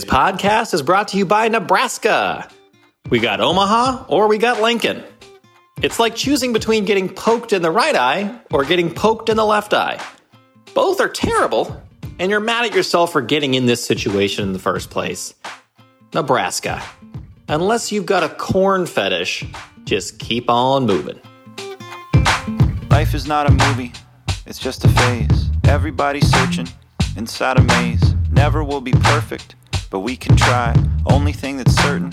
Today's podcast is brought to you by Nebraska. We got Omaha or we got Lincoln. It's like choosing between getting poked in the right eye or getting poked in the left eye. Both are terrible, and you're mad at yourself for getting in this situation in the first place. Nebraska. Unless you've got a corn fetish, just keep on moving. Life is not a movie, it's just a phase. Everybody's searching inside a maze. Never will be perfect, but we can try. Only thing that's certain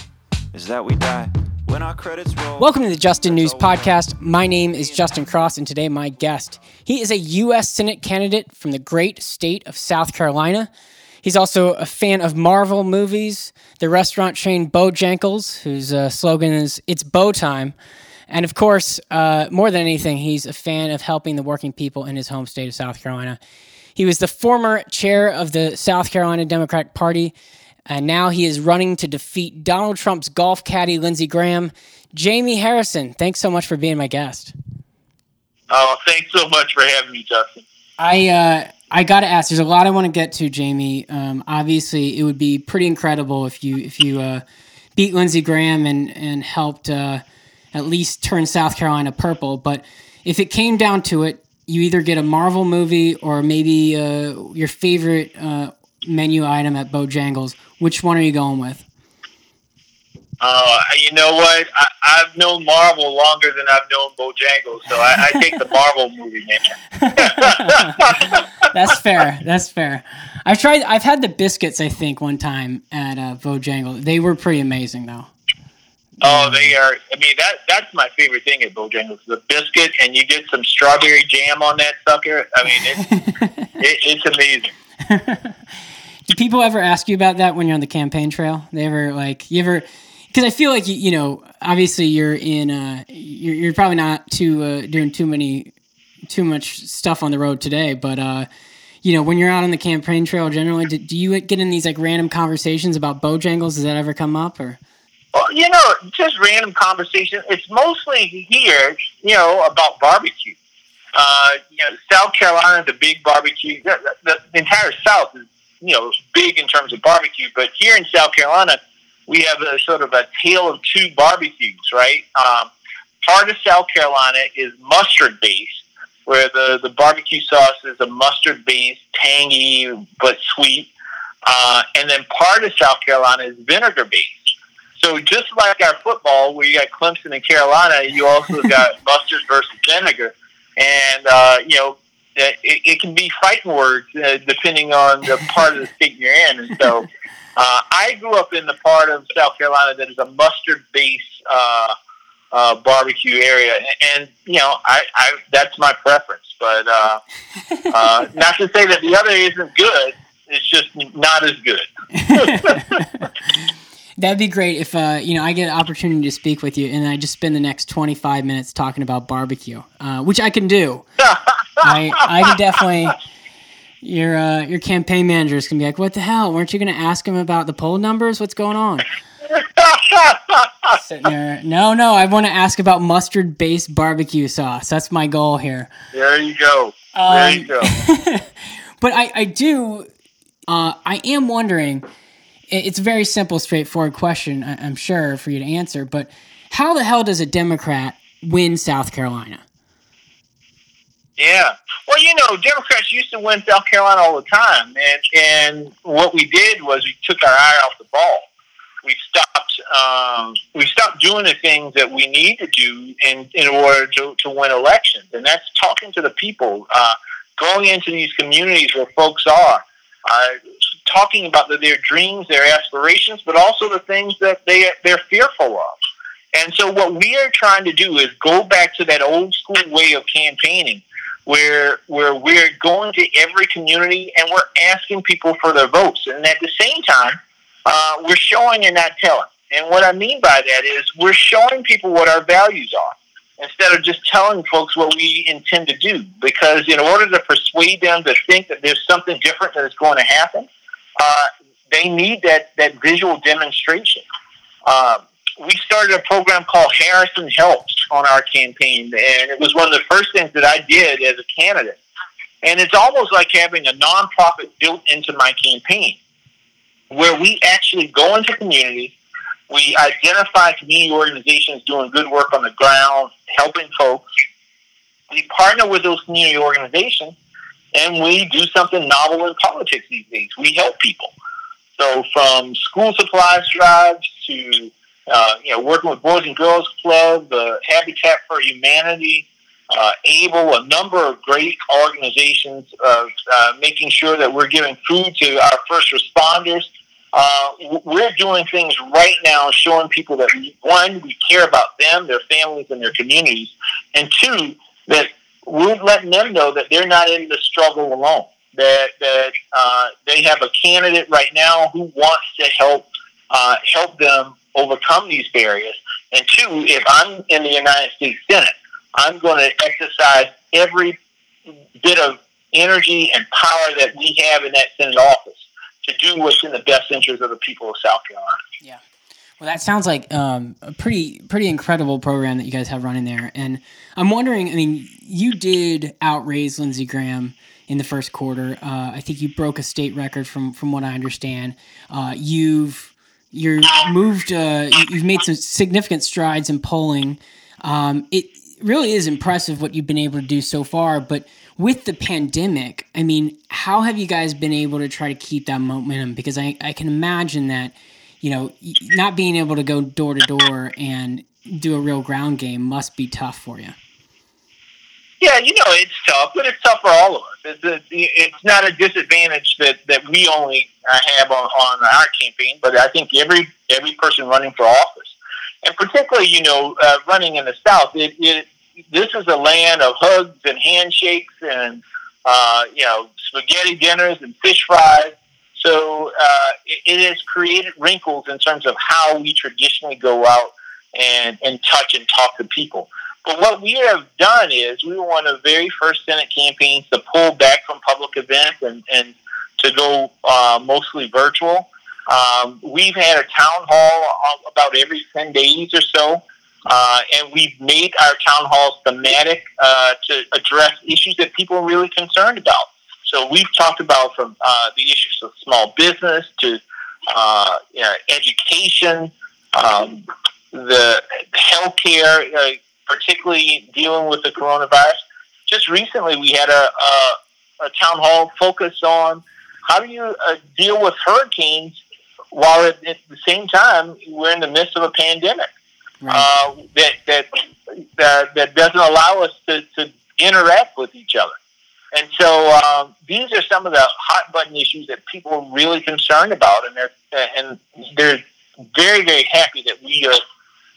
is that we die. When our credits roll. Welcome to the Just In News all we know. Podcast. My name is Justin Cross, and today my guest. He is a U.S. Senate candidate from the great state of South Carolina. He's also a fan of Marvel movies, the restaurant chain Bojangles, whose uh, slogan is "It's Bo Time," and of course, uh, more than anything, he's a fan of helping the working people in his home state of South Carolina. He was the former chair of the South Carolina Democratic Party, and now he is running to defeat Donald Trump's golf caddy, Lindsey Graham. Jaime Harrison, thanks so much for being my guest. Oh, thanks so much for having me, Justin. I uh, I got to ask. There's a lot I want to get to, Jamie. Um, obviously, it would be pretty incredible if you if you uh, beat Lindsey Graham and and helped uh, at least turn South Carolina purple. But if it came down to it, you either get a Marvel movie or maybe uh, your favorite uh, menu item at Bojangles. Which one are you going with? Uh, you know what? I, I've known Marvel longer than I've known Bojangles, so I, I take the Marvel movie, man. That's fair. That's fair. I've tried. I've had the biscuits. I think one time at uh, Bojangles. They were pretty amazing, though. Oh, they are. I mean, that that's my favorite thing at Bojangles: the biscuit, and you get some strawberry jam on that sucker. I mean, it's it, it's amazing. People ever ask you about that when you're on the campaign trail? They ever like you ever? Because I feel like you, you know, obviously you're in. Uh, you're, you're probably not too uh, doing too many, too much stuff on the road today. But uh, you know, when you're out on the campaign trail, generally, do, do you get in these like random conversations about Bojangles? Does that ever come up or? Well, you know, just random conversation. It's mostly here, you know, about barbecue. Uh, you know, South Carolina, the big barbecue. The, the, the entire South is, you know, big in terms of barbecue. But here in South Carolina, we have a sort of a tale of two barbecues, right? Um, part of South Carolina is mustard based, where the, the barbecue sauce is a mustard based, tangy but sweet. Uh, and then part of South Carolina is vinegar based. So just like our football, where you got Clemson and Carolina, you also got mustard versus vinegar, and uh, you know it, it can be fighting words uh, depending on the part of the state you're in. And so, uh, I grew up in the part of South Carolina that is a mustard-based uh, uh, barbecue area, and you know I, I that's my preference. But uh, uh, not to say that the other isn't good. It's just not as good. That'd be great if uh, you know I get an opportunity to speak with you, and I just spend the next twenty five minutes talking about barbecue, uh, which I can do. I I can definitely. Your uh, your campaign manager is gonna be like, "What the hell? Weren't you gonna ask him about the poll numbers? What's going on?" Sitting there, no, no, I want to ask about mustard based barbecue sauce. That's my goal here. There you go. There you go. But I, I do, uh, I am wondering. It's a very simple, straightforward question. I- I'm sure for you to answer. But how the hell does a Democrat win South Carolina? Yeah. Well, you know, Democrats used to win South Carolina all the time, and and what we did was we took our eye off the ball. We stopped. Um, we stopped doing the things that we need to do in in order to to win elections, and that's talking to the people, uh, going into these communities where folks are, uh, talking about the, their dreams, their aspirations, but also the things that they they're fearful of. And so, what we are trying to do is go back to that old school way of campaigning where where we're going to every community and we're asking people for their votes, and at the same time, uh, we're showing and not telling. And what I mean by that is we're showing people what our values are instead of just telling folks what we intend to do. Because in order to persuade them to think that there's something different that is going to happen, uh, they need that that visual demonstration. Um, we started a program called Harrison Helps on our campaign, and it was one of the first things that I did as a candidate. And it's almost like having a nonprofit built into my campaign. where we actually go into communities, we identify community organizations doing good work on the ground, helping folks. We partner with those community organizations, and we do something novel in politics these days. We help people. So from school supplies drives to uh, you know working with Boys and Girls Club, the Habitat for Humanity, uh, ABLE, a number of great organizations, uh, uh, making sure that we're giving food to our first responders. Uh, we're doing things right now showing people that, one, we care about them, their families, and their communities, and two, that we're letting them know that they're not in the struggle alone. That that uh, they have a candidate right now who wants to help uh, help them overcome these barriers. And two, if I'm in the United States Senate, I'm going to exercise every bit of energy and power that we have in that Senate office to do what's in the best interest of the people of South Carolina. Yeah. Well, that sounds like um, a pretty pretty incredible program that you guys have running there, and I'm wondering. I mean, you did outraise Lindsey Graham in the first quarter. Uh, I think you broke a state record from from what I understand. Uh, you've you're moved. Uh, you've made some significant strides in polling. Um, it really is impressive what you've been able to do so far, but with the pandemic, I mean, how have you guys been able to try to keep that momentum? Because I, I can imagine that you know, not being able to go door to door and do a real ground game must be tough for you. Yeah, you know it's tough, but it's tough for all of us. It's, a, it's not a disadvantage that, that we only uh, have on, on our campaign, but I think every every person running for office, and particularly you know uh, running in the South, it, it this is a land of hugs and handshakes and uh, you know spaghetti dinners and fish fries so uh, it, it has created wrinkles in terms of how we traditionally go out and, and touch and talk to people. But what we have done is we were one of the very first Senate campaigns to pull back from public events and, and to go uh, mostly virtual. Um, we've had a town hall about every 10 days or so, uh, and we've made our town halls thematic uh, to address issues that people are really concerned about. So we've talked about from uh, the issues of small business to uh, you know, education, um, the healthcare, uh, particularly dealing with the coronavirus. Just recently, we had a, a, a town hall focused on how do you uh, deal with hurricanes while at, at, the same time we're in the midst of a pandemic right. uh, that, that that that doesn't allow us to, to interact with each other. And so um, these are some of the hot button issues that people are really concerned about, and they're and they're very very happy that we are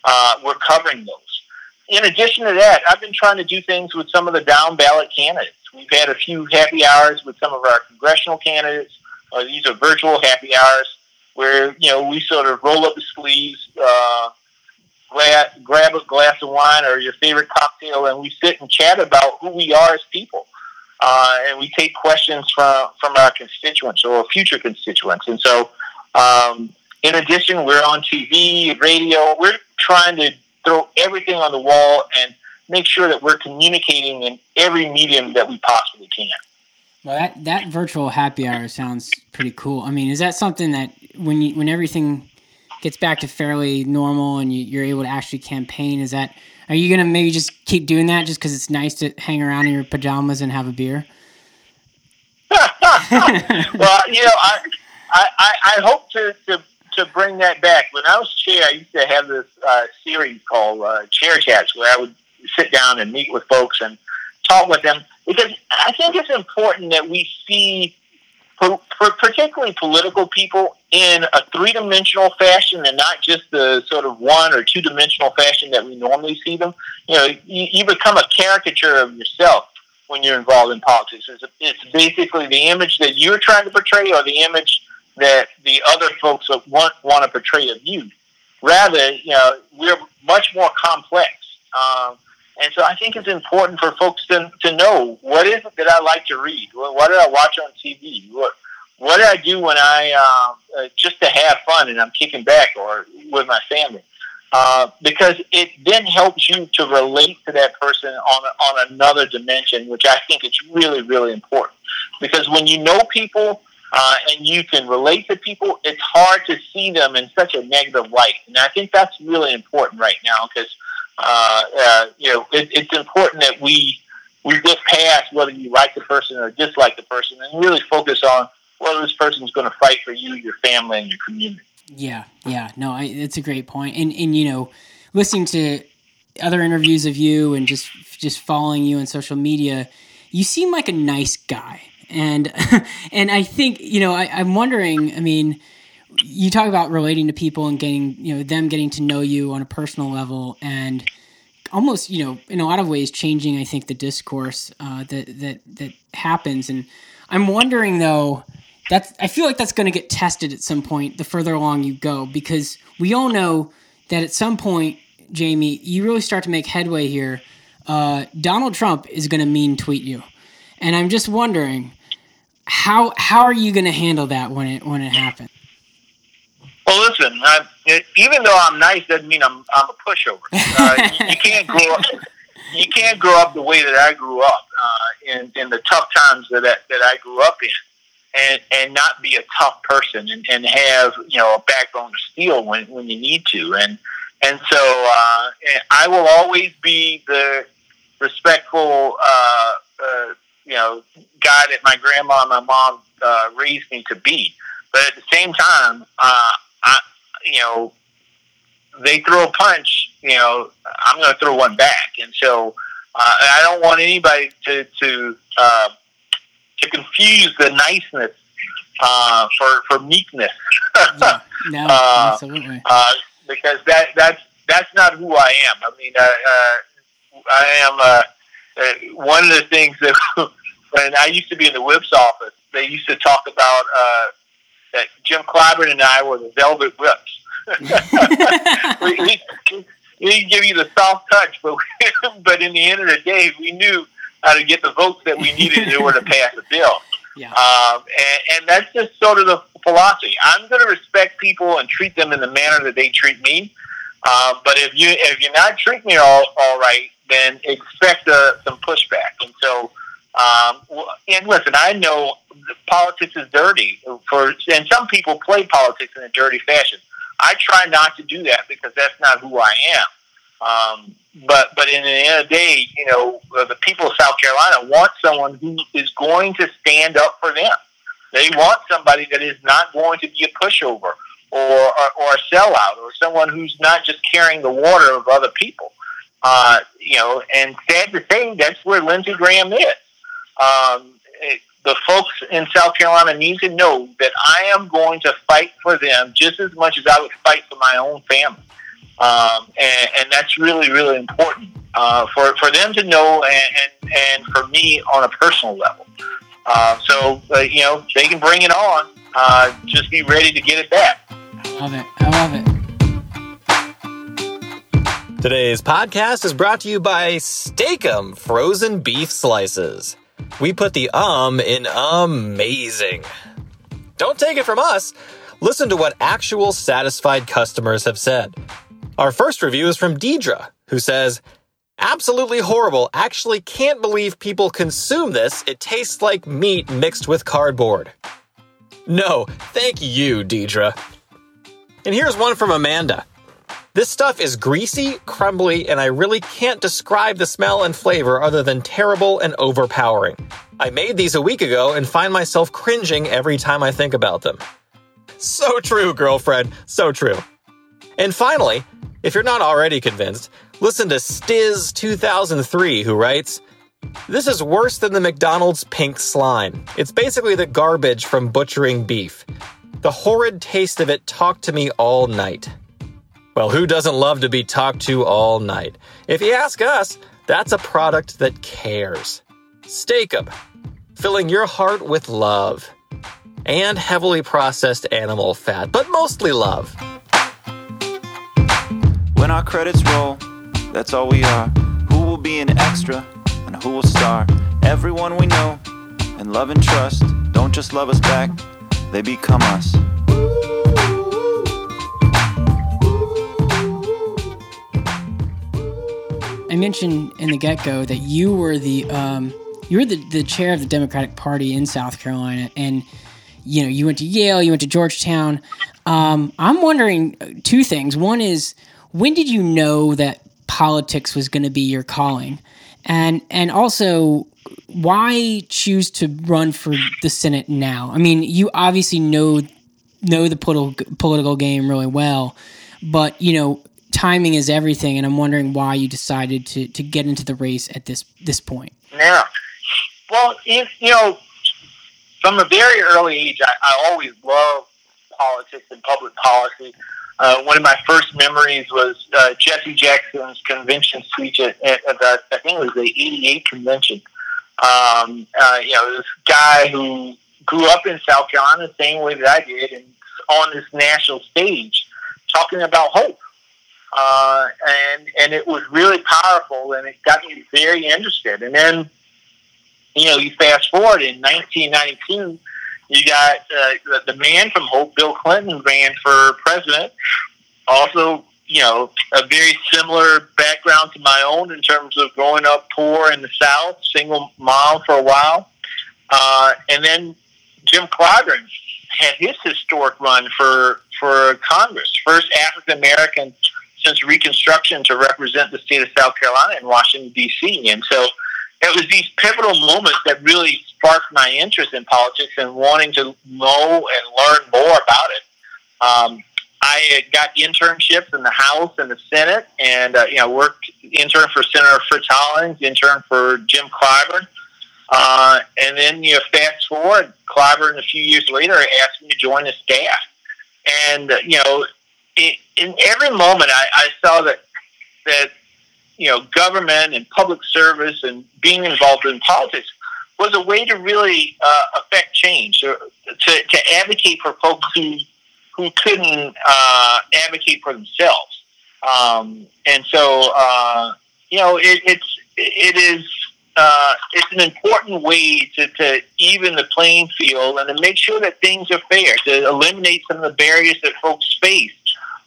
uh, we're covering those. In addition to that, I've been trying to do things with some of the down ballot candidates. We've had a few happy hours with some of our congressional candidates. Uh, these are virtual happy hours where you know we sort of roll up the sleeves, uh, grab, grab a glass of wine or your favorite cocktail, and we sit and chat about who we are as people uh, and we take questions from from our constituents or future constituents. And so, um, in addition, we're on TV, radio. We're trying to throw everything on the wall and make sure that we're communicating in every medium that we possibly can. Well, that that virtual happy hour sounds pretty cool. I mean, is that something that when you when everything gets back to fairly normal and you, you're able to actually campaign, is that are you gonna maybe just keep doing that just because it's nice to hang around in your pajamas and have a beer? well, you know, I, I, I hope to, to, to bring that back. When I was chair, I used to have this uh, series called uh, Chair Chats, where I would sit down and meet with folks and talk with them because I think it's important that we see particularly political people in a three dimensional fashion and not just the sort of one or two dimensional fashion that we normally see them. You know, you, become a caricature of yourself when you're involved in politics. It's, it's basically the image that you're trying to portray or the image that the other folks want want to portray of you. Rather, you know, we're much more complex. Um, and so I think it's important for folks to, to know what is it that I like to read? What, did I watch on TV? What, what did I do when I, uh, uh, just to have fun and I'm kicking back or with my family? Uh, because it then helps you to relate to that person on, on another dimension, which I think is really, really important. Because when you know people uh, and you can relate to people, it's hard to see them in such a negative light. And I think that's really important right now because uh, uh, you know it, it's important that we we get past whether you like the person or dislike the person, and really focus on whether this person is going to fight for you, your family, and your community. Yeah, yeah, no, I, it's a great point. And and you know, listening to other interviews of you and just just following you on social media, you seem like a nice guy. And and I think you know, I, I'm wondering. I mean, you talk about relating to people and getting you know them getting to know you on a personal level and almost you know in a lot of ways changing i think the discourse uh, that that that happens. And i'm wondering though that's i feel like that's going to get tested at some point the further along you go because we all know that at some point jaime you really start to make headway here. Uh, donald trump is going to mean tweet you. And i'm just wondering how how are you going to handle that when it when it happens well, listen. I, even though I'm nice, doesn't mean I'm I'm a pushover. Uh, you, you, can't grow up. You can't grow up the way that I grew up uh, in in the tough times that that, that I grew up in, and and not be a tough person and, and have you know a backbone of steel when when you need to. And and so uh, I will always be the respectful, uh, uh, you know, guy that my grandma and my mom uh, raised me to be. But at the same time, uh, I, you know, they throw a punch, you know, I'm going to throw one back, and so uh, I don't want anybody to to uh, to confuse the niceness uh, for for meekness. yeah, no, uh, absolutely. Uh, because that that's that's not who I am. I mean, uh, uh, I am uh, uh, one of the things that when I used to be in the whip's office, they used to talk about. That Jim Clyburn and I were the velvet whips. we, we, we give you the soft touch, but but in the end of the day, we knew how to get the votes that we needed in order to pass the bill. Yeah. Um, and, and that's just sort of the philosophy. I'm going to respect people and treat them in the manner that they treat me. Uh, but if you if you're not treating me all all right, then expect uh, some pushback. And so um, and listen, I know politics is dirty for, and some people play politics in a dirty fashion. I try not to do that because that's not who I am. Um, but but in the end of the day, you know, the people of South Carolina want someone who is going to stand up for them. They want somebody that is not going to be a pushover or, or, or a sellout or someone who's not just carrying the water of other people. Uh, you know, and sad to say, that's where Lindsey Graham is um, it, the folks in South Carolina need to know that I am going to fight for them just as much as I would fight for my own family. Um, and, and, that's really, really important uh, for, for them to know and, and, and, for me on a personal level. Uh, so, uh, you know, they can bring it on. Uh, just be ready to get it back. I love it. I love it. Today's podcast is brought to you by Steak-umm Frozen Beef Slices. We put the um in amazing. Don't take it from us. Listen to what actual satisfied customers have said. Our first review is from Deidre, who says, Absolutely horrible. Actually, can't believe people consume this. It tastes like meat mixed with cardboard. No, thank you, Deidre. And here's one from Amanda. This stuff is greasy, crumbly, and I really can't describe the smell and flavor other than terrible and overpowering. I made these a week ago and find myself cringing every time I think about them. So true, girlfriend, so true. And finally, if you're not already convinced, listen to Stiz2003, who writes, This is worse than the McDonald's pink slime. It's basically the garbage from butchering beef. The horrid taste of it talked to me all night. Well, who doesn't love to be talked to all night? If you ask us, that's a product that cares. Steak-umm, filling your heart with love and heavily processed animal fat, but mostly love. When our credits roll, that's all we are. Who will be an extra and who will star? Everyone we know and love and trust don't just love us back, they become us. I mentioned in the get go that you were the um, you were the, the chair of the Democratic Party in South Carolina, and you know, you went to Yale, you went to Georgetown. Um, I'm wondering uh, two things. One is when did you know that politics was going to be your calling, and and also why choose to run for the Senate now? I mean, you obviously know know the political political game really well, but you know timing is everything, and I'm wondering why you decided to to get into the race at this this point. Yeah, well, you, you know, from a very early age, I, I always loved politics and public policy. Uh, one of my first memories was uh, Jesse Jackson's convention speech at, at, the, I think it was the '88 convention. Um, uh, you know, this guy who grew up in South Carolina the same way that I did, and on this national stage talking about hope. Uh, and and it was really powerful, and it got me very interested. And then, you know, you fast forward in 1992, you got uh, the, man from Hope, Bill Clinton, ran for president. Also, you know, a very similar background to my own in terms of growing up poor in the South, single mom for a while. Uh, and then Jim Clyburn had his historic run for for Congress, first African American since Reconstruction to represent the state of South Carolina in Washington D.C. And so it was these pivotal moments that really sparked my interest in politics and wanting to know and learn more about it. Um, I got internships in the House and the Senate, and uh, you know worked intern for Senator Fritz Hollings, intern for Jim Clyburn, uh, and then you know fast forward, Clyburn a few years later asked me to join the staff, and you know in, every moment I, I saw that that you know government and public service and being involved in politics was a way to really uh, affect change, to, to advocate for folks who who couldn't uh, advocate for themselves. Um, and so, uh, you know, it, it's it is uh, it's an important way to, to even the playing field and to make sure that things are fair, to eliminate some of the barriers that folks face,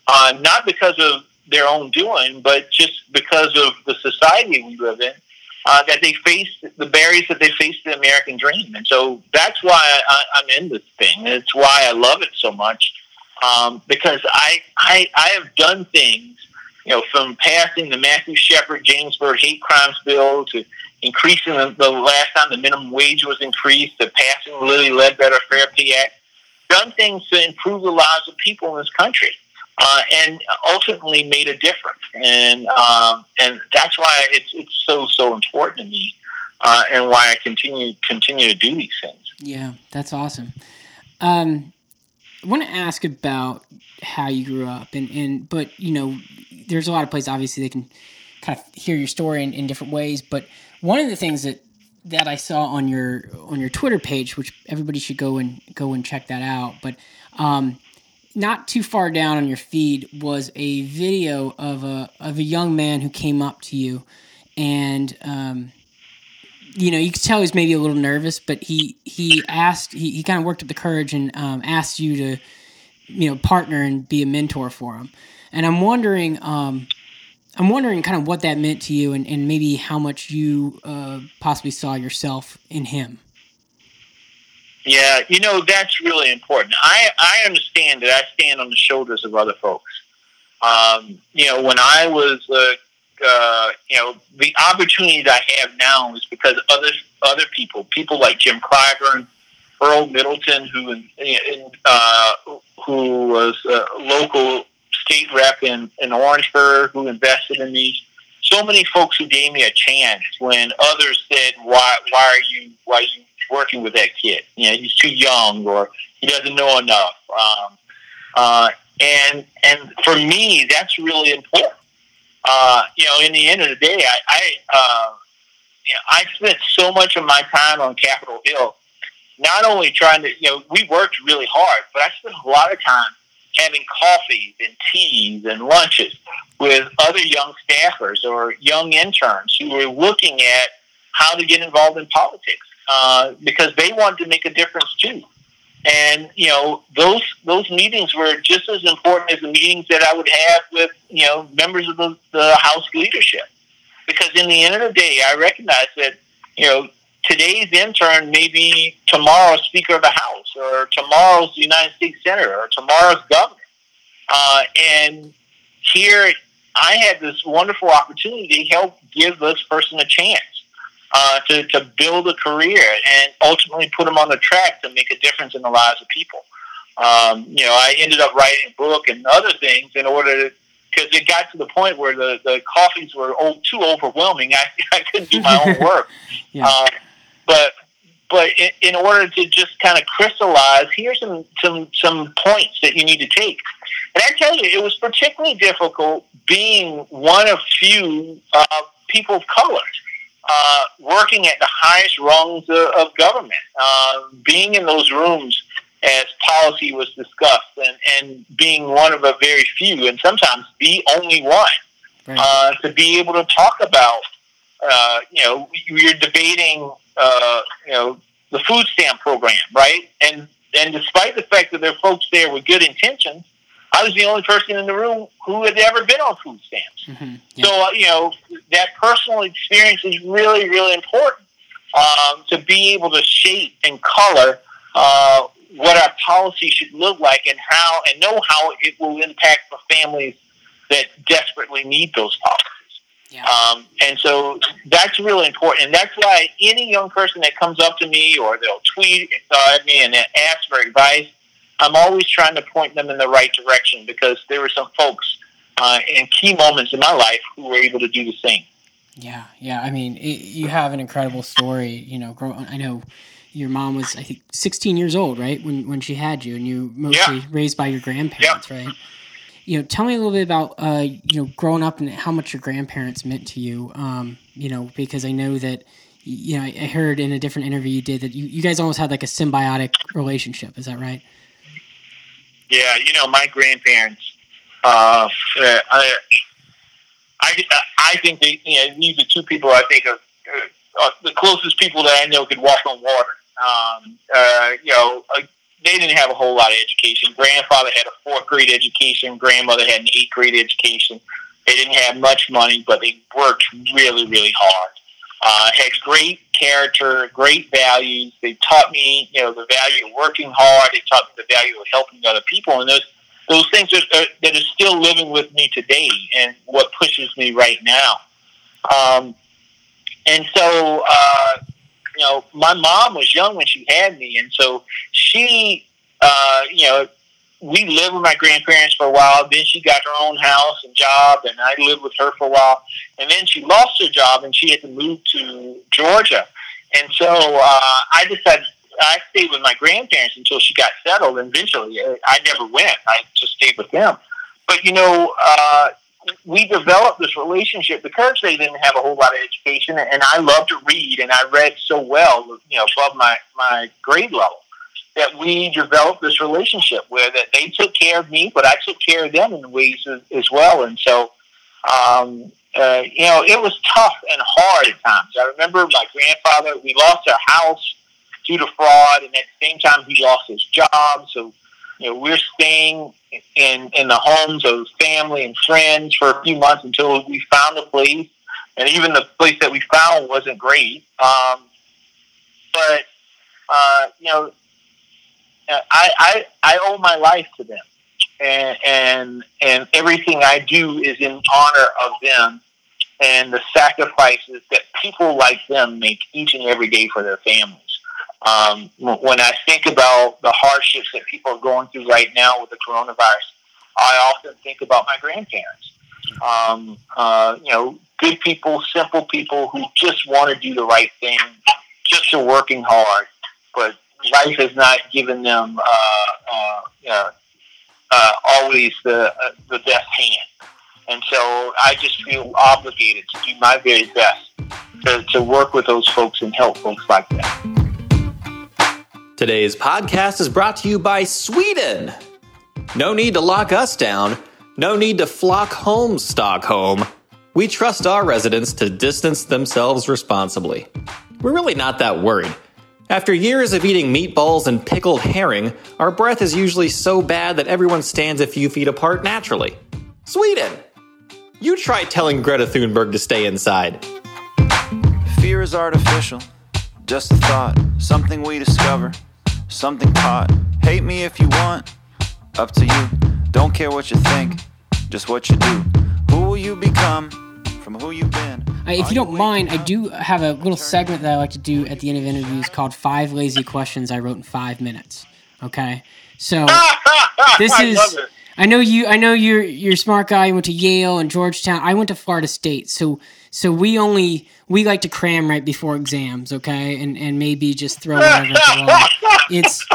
uh, not because of their own doing, but just because of the society we live in. Uh, that they face the barriers that they face the American dream, and so that's why I, I'm in this thing. It's why I love it so much um, because I, I I have done things, you know, from passing the Matthew Shepard James Byrd hate crimes bill to increasing the, the last time the minimum wage was increased to passing the Lilly Ledbetter Fair Pay Act, done things to improve the lives of people in this country. Uh, and ultimately made a difference, and um, and that's why it's it's so so important to me, uh, and why I continue continue to do these things. Yeah, that's awesome. Um, I want to ask about how you grew up, and and but you know, there's a lot of places obviously they can kind of hear your story in, in different ways. But one of the things that that I saw on your on your Twitter page, which everybody should go and go and check that out. But um, not too far down on your feed was a video of a of a young man who came up to you, and um, you know, you could tell he's maybe a little nervous, but he he asked he, he kind of worked up the courage and um, asked you to, you know, partner and be a mentor for him. And I'm wondering, um, I'm wondering kind of what that meant to you, and, and maybe how much you uh, possibly saw yourself in him. Yeah, you know that's really important. I I understand that I stand on the shoulders of other folks. Um, you know, when I was a uh, you know, the opportunity that I have now is because other other people, people like Jim Clyburn, Earl Middleton, who uh, who was a local state rep in, in Orangeburg, who invested in me. So many folks who gave me a chance when others said, "Why? Why are you? Why are you working with that kid? You know, he's too young, or he doesn't know enough." Um, uh, and and for me, that's really important uh, you know, in the end of the day, I, I, uh, you know, I spent so much of my time on Capitol Hill, not only trying to, you know, we worked really hard, but I spent a lot of time having coffees and teas and lunches with other young staffers or young interns who were looking at how to get involved in politics uh, because they wanted to make a difference too. And you know those those meetings were just as important as the meetings that I would have with you know members of the, the House leadership, because in the end of the day, I recognize that you know today's intern may be tomorrow's Speaker of the House, or tomorrow's United States senator or tomorrow's governor. Uh, and here, I had this wonderful opportunity to help give this person a chance uh, to, to build a career and ultimately put them on the track to make a difference in the lives of people. Um, you know, I ended up writing a book and other things in order to, because it got to the point where the, the coffees were old, too overwhelming. I, I couldn't do my own work. yeah. uh, but but in, in, order to just kind of crystallize, here's some, some some points that you need to take. And I tell you, it was particularly difficult being one of few uh, people of color uh, working at the highest rungs of, of government, uh, being in those rooms as policy was discussed, and, and being one of a very few, and sometimes the only one, right. uh, to be able to talk about, uh, you know, you're debating, uh, you know, the food stamp program, right? And and despite the fact that there are folks there with good intentions, I was the only person in the room who had ever been on food stamps. Mm-hmm. Yeah. So, uh, you know, that personal experience is really, really important um, to be able to shape and color uh, what our policy should look like and how, and know how it will impact the families that desperately need those policies. Yeah. Um, and so that's really important. And that's why any young person that comes up to me or they'll tweet at me and ask for advice, I'm always trying to point them in the right direction because there were some folks uh, in key moments in my life who were able to do the same. Yeah, yeah. I mean, it, you have an incredible story. You know, grow, I know your mom was, I think, 16 years old, right, when when she had you, and you mostly yeah. raised by your grandparents, yeah. right? You know, tell me a little bit about uh, you know growing up and how much your grandparents meant to you. Um, you know, because I know that you know I heard in a different interview you did that you, you guys almost had like a symbiotic relationship. Is that right? Yeah, you know, my grandparents. Uh, I, I, I think they, you know, these are two people I think are uh, the closest people that I know could walk on water. Um, uh, you know, uh, they didn't have a whole lot of education. Grandfather had a fourth grade education. Grandmother had an eighth grade education. They didn't have much money, but they worked really, really hard. Uh, had great character, great values. They taught me, you know, the value of working hard. They taught me the value of helping other people, and those those things are, are, that are still living with me today, and what pushes me right now. Um, and so, uh, you know, my mom was young when she had me, and so she, uh, you know, we lived with my grandparents for a while. Then she got her own house and job, and I lived with her for a while. And then she lost her job, and she had to move to Georgia. And so uh, I decided I stayed with my grandparents until she got settled. And eventually, uh, I never went. I just stayed with them. But you know, uh, we developed this relationship because they didn't have a whole lot of education, and I love to read, and I read so well, you know, above my my grade level that we developed this relationship where that they took care of me, but I took care of them in ways as, as well. And so, um, uh, you know, it was tough and hard at times. I remember my grandfather, we lost our house due to fraud, and at the same time, he lost his job. So, you know, we're staying in, in the homes of family and friends for a few months until we found a place. And even the place that we found wasn't great. Um, but, uh, you know, I, I, I owe my life to them. And, and, and everything I do is in honor of them and the sacrifices that people like them make each and every day for their families. Um, when I think about the hardships that people are going through right now with the coronavirus, I often think about my grandparents. Um, uh, you know, good people, simple people who just want to do the right thing, just are working hard, but life has not given them uh, uh, uh, uh, always the uh, the best hand, and so I just feel obligated to do my very best to, to work with those folks and help folks like that. Today's podcast is brought to you by Sweden. No need to lock us down. No need to flock home, Stockholm. We trust our residents to distance themselves responsibly. We're really not that worried. After years of eating meatballs and pickled herring, our breath is usually so bad that everyone stands a few feet apart naturally. Sweden! You try telling Greta Thunberg to stay inside. Fear is artificial, just a thought, something we discover something taught. Hate me if you want, up to you. Don't care what you think, just what you do. Who will you become from who you've been? I, if you don't mind, I do have a little segment that I like to do at the end of interviews called Five Lazy Questions I Wrote in Five Minutes. Okay? So this is love it. I know you I know you're you're a smart guy, you went to Yale and Georgetown. I went to Florida State. So so we only we like to cram right before exams, okay? And and maybe just throw whatever at the wall. It's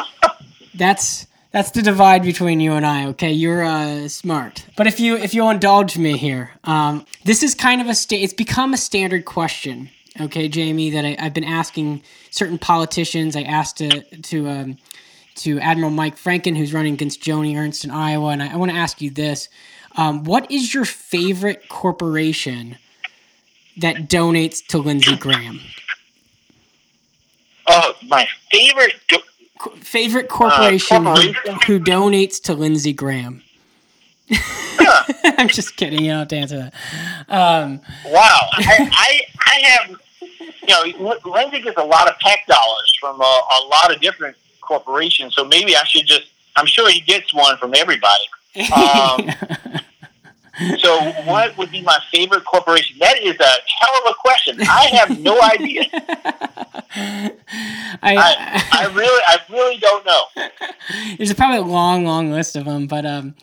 that's that's the divide between you and I. Okay, you're uh, smart, but if you if you'll indulge me here, um, this is kind of a It's become a standard question. Okay, Jaime, that I, I've been asking certain politicians. I asked to to um, to Admiral Mike Franken, who's running against Joni Ernst in Iowa, and I, I want to ask you this: um, What is your favorite corporation that donates to Lindsey Graham? Oh, my favorite. Do- favorite corporation, who, corporation? who donates to Lindsey Graham? I'm just kidding. You don't have to answer that. Um, wow, I, I, I have. You know, Lindsey gets a lot of PAC dollars from a, a lot of different corporations, so maybe I should just. I'm sure he gets one from everybody. Um, so, what would be my favorite corporation? That is a hell of a question. I have no idea. I, I, I really, I really don't know. there's probably a long, long list of them, but um,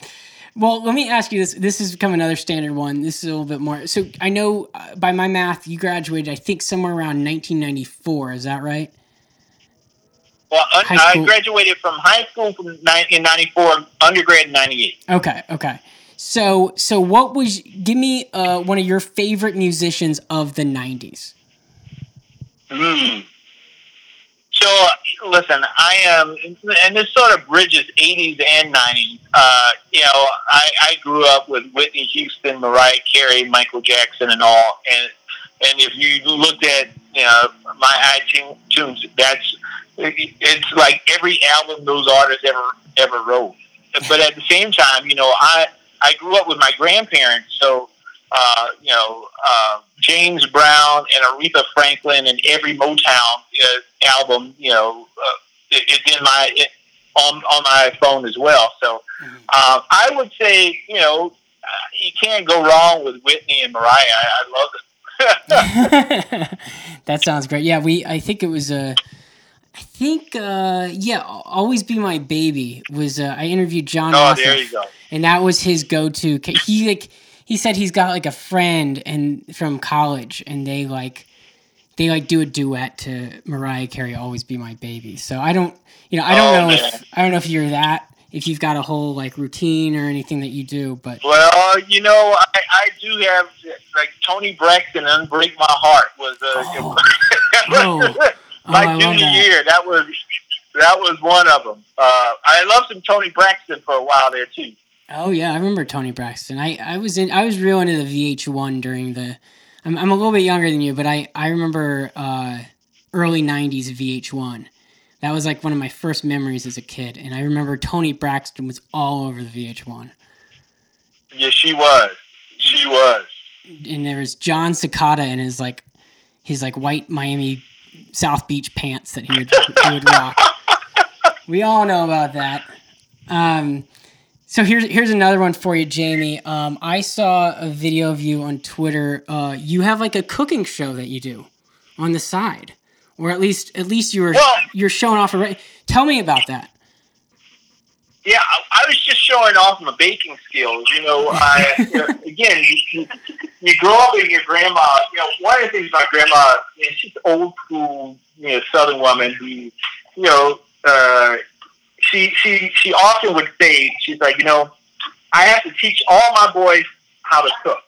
well, let me ask you this. This has become another standard one. This is a little bit more. So I know uh, by my math, you graduated, I think, somewhere around 1994. Is that right? Well, un- I graduated from high school from ni- in '94, undergrad in '98. Okay, okay. So, so what was? Give me uh, one of your favorite musicians of the '90s. Hmm. So, uh, listen, I am, and this sort of bridges 80s and 90s. Uh, you know, I, I grew up with Whitney Houston, Mariah Carey, Michael Jackson, and all. And and if you looked at you know my iTunes, that's it's like every album those artists ever ever wrote. But at the same time, you know, I I grew up with my grandparents, so uh, you know, uh, James Brown and Aretha Franklin and every Motown uh, album, you know, uh, it, it's in my it, on on my phone as well. So uh, I would say, you know, uh, you can't go wrong with Whitney and Mariah. I, I love it. that sounds great. Yeah, we. I think it was Uh, I think. Uh, yeah, always be my baby was. Uh, I interviewed John. oh, there you go. and that was his go-to. He like he said he's got like a friend and from college, and they like they like do a duet to Mariah Carey, "Always Be My Baby." So I don't, you know, I don't Oh, know man. if I don't know if you're that, if you've got a whole like routine or anything that you do, but Well, you know, I, I do have like Toni Braxton, "Unbreak My Heart" was a Oh. My Oh, junior that. year. That was that was one of them. Uh, I loved some Toni Braxton for a while there too. Oh yeah, I remember Toni Braxton. I, I was in I was real into the VH1 during the. I'm, I'm a little bit younger than you, but I I remember uh, early '90s VH1. That was like one of my first memories as a kid, and I remember Toni Braxton was all over the VH1. Yeah, she was. She was. And there was Jon Secada in his like his like white Miami South Beach pants that he would he would rock. We all know about that. Um, so here's here's another one for you, Jaime. Um, I saw a video of you on Twitter. Uh, you have like a cooking show that you do on the side, or at least at least you were Well- you're showing off. A re- Tell me about that. Yeah, I, I was just showing off my baking skills. You know, I you know, again, you, you grow up with your grandma. You know, one of the things my grandma, you know, she's an old school, you know, Southern woman who, you know, uh, she she she often would say, she's like, you know, I have to teach all my boys how to cook,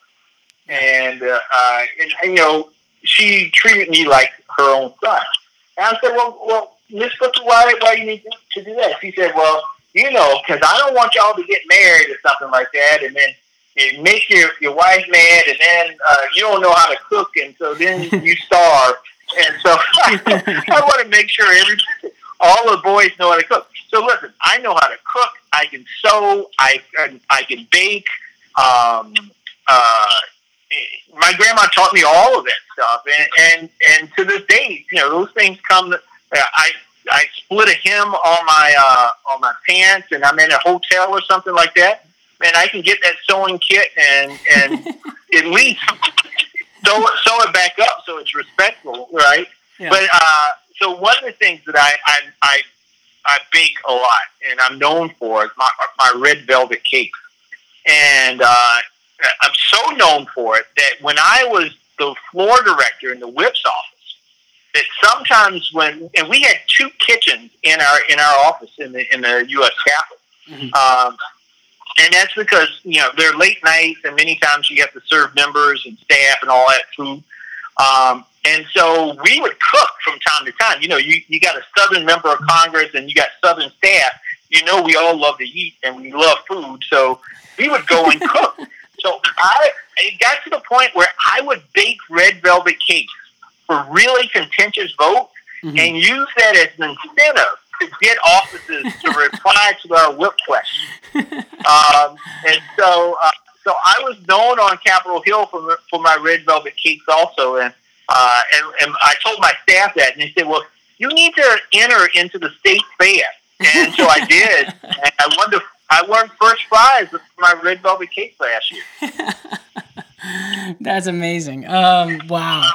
and uh, uh, and, and you know, she treated me like her own son. And I said, well, well, Miss Booker, why why you need to do that? She said, well you know, because I don't want y'all to get married or something like that, and then it make your your wife mad, and then uh, you don't know how to cook, and so then you starve, and so I want to make sure every all the boys know how to cook. So listen, I know how to cook. I can sew. I I, I can bake. Um, uh, my grandma taught me all of that stuff, and and and to this day, you know, those things come. Uh, I I split a hem on my uh, on my pants, and I'm in a hotel or something like that, man, I can get that sewing kit and and at least sew it, sew it back up so it's respectful, right? Yeah. But uh, so one of the things that I, I I I bake a lot, and I'm known for is my my red velvet cakes, and uh, I'm so known for it that when I was the floor director in the whips office, that sometimes when and we had two kitchens in our in our office in the in the U.S. Capitol. Mhm. Um, and that's because you know they're late nights, and many times you have to serve members and staff and all that food. Um, and so we would cook from time to time. You know, you you got a Southern member of Congress and you got Southern staff. You know, we all love to eat and we love food, so we would go and cook. So I it got to the point where I would bake red velvet cakes for really contentious votes Mhm. and use that as an incentive to get offices to reply to our whip question. Um, and so, uh, so I was known on Capitol Hill for, for my red velvet cakes also, and, uh, and and I told my staff that, and they said, "Well, you need to enter into the state fair." And so I did, and I won the I won first prize with my red velvet cake last year. That's amazing. Um, wow.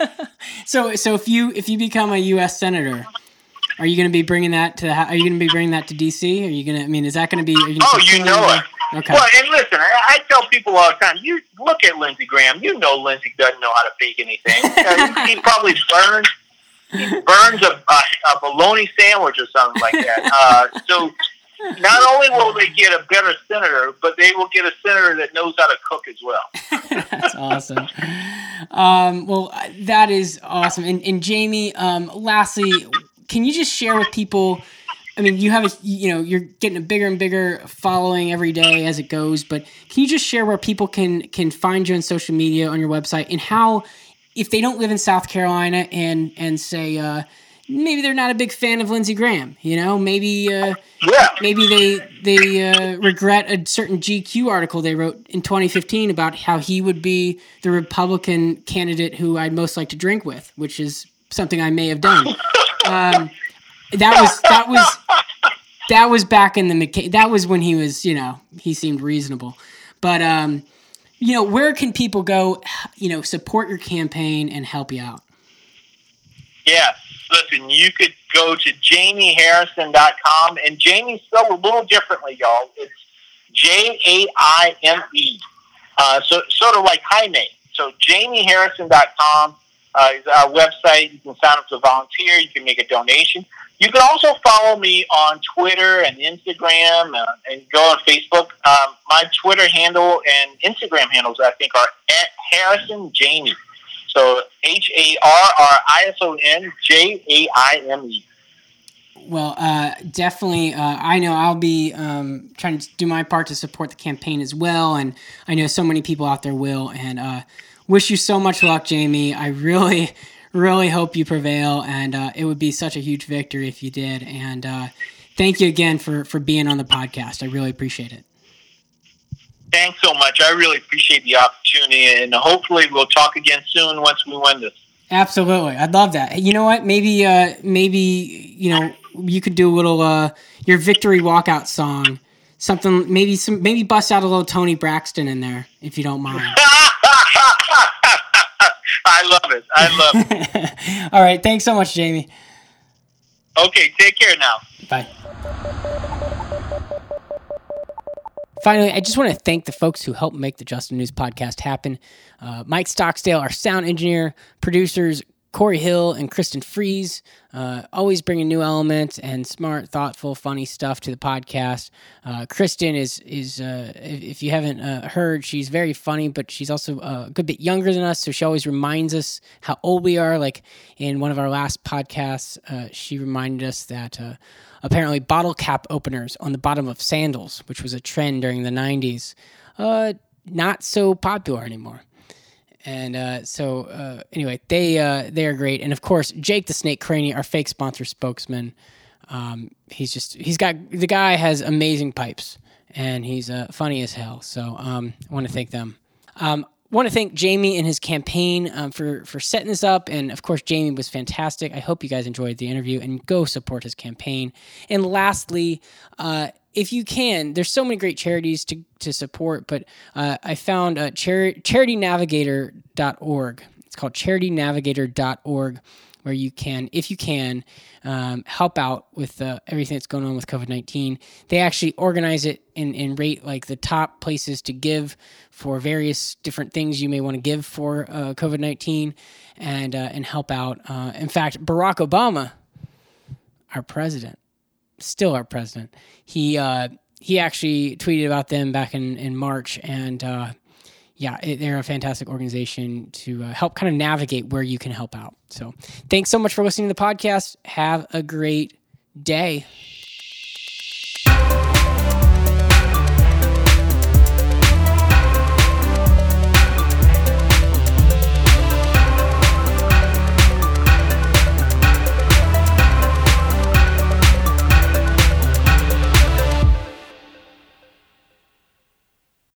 so, so if you if you become a U.S. senator, are you going to be bringing that to the? Are you going to be bringing that to D.C.? Are you going to? I mean, is that going to be? Are you Oh, you know it. Okay. Well, and listen, I, I tell people all the time, you look at Lindsey Graham. You know Lindsey doesn't know how to bake anything. Uh, he, he probably burns he burns a, a, a bologna sandwich or something like that. Uh, so not only will they get a better senator, but they will get a senator that knows how to cook as well. That's awesome. Um, well, uh, that is awesome. And, and Jaime, um, lastly, can you just share with people? I mean, you have a, you know, you're getting a bigger and bigger following every day as it goes. But can you just share where people can can find you on social media on your website and how, if they don't live in South Carolina and and say uh, maybe they're not a big fan of Lindsey Graham, you know, maybe. Uh, Yeah. maybe they they uh, regret a certain GQ article they wrote in 2015 about how he would be the Republican candidate who I'd most like to drink with, which is something I may have done. Um, that was that was that was back in the McCain. That was when he was, you know, he seemed reasonable. But um, you know, where can people go? You know, support your campaign and help you out. Yeah. Listen, you could go to jaimeharrison.com, and Jamie spelled a little differently, y'all. It's J A I M E. Uh, so sort of like Jaime. So jaimeharrison.com uh, is our website. You can sign up to volunteer. You can make a donation. You can also follow me on Twitter and Instagram uh, and go on Facebook. Um, my Twitter handle and Instagram handles, I think, are at Harrison Jaime. So H A R R I S O N J A I M E. Well, uh, definitely. Uh, I know I'll be um, trying to do my part to support the campaign as well, and I know so many people out there will. And uh, wish you so much luck, Jaime. I really, really hope you prevail, and uh, it would be such a huge victory if you did. And uh, thank you again for for being on the podcast. I really appreciate it. Thanks so much. I really appreciate the opportunity, and hopefully we'll talk again soon once we win this. Absolutely, I'd love that. You know what? Maybe, uh, maybe you know, you could do a little uh, your victory walkout song, something. Maybe some, maybe bust out a little Toni Braxton in there if you don't mind. I love it. I love it. All right, thanks so much, Jaime. Okay, take care now. Bye. Finally, I just want to thank the folks who helped make the Just In News podcast happen. Uh, Mike Stocksdale, our sound engineer, producers Corey Hill and Kristen Fries, uh, always bringing new elements and smart, thoughtful, funny stuff to the podcast. Uh, Kristen is is uh, if, you haven't uh, heard, she's very funny, but she's also a good bit younger than us, so she always reminds us how old we are. Like in one of our last podcasts, uh, she reminded us that uh, apparently bottle cap openers on the bottom of sandals, which was a trend during the '90s, uh, not so popular anymore. And uh, so, uh, anyway, they uh, they are great, and of course, Jake the Snake Craney, our fake sponsor spokesman. Um, he's just he's got the guy has amazing pipes, and he's uh, funny as hell. So um, I want to thank them. Um, want to thank Jaime and his campaign um, for for setting this up, and of course, Jaime was fantastic. I hope you guys enjoyed the interview and go support his campaign. And lastly, uh, if you can, there's so many great charities to to support, but uh, I found uh, chari- charitynavigator.org. It's called charitynavigator.org where you can, if you can, um, help out with uh, everything that's going on with COVID 19. They actually organize it and, and, rate like the top places to give for various different things you may want to give for uh, COVID 19 and, uh, and help out. Uh, in fact, Barack Obama, our president, still our president, he, uh, he actually tweeted about them back in, in March and uh, yeah, they're a fantastic organization to uh, help kind of navigate where you can help out. So, thanks so much for listening to the podcast. Have a great day.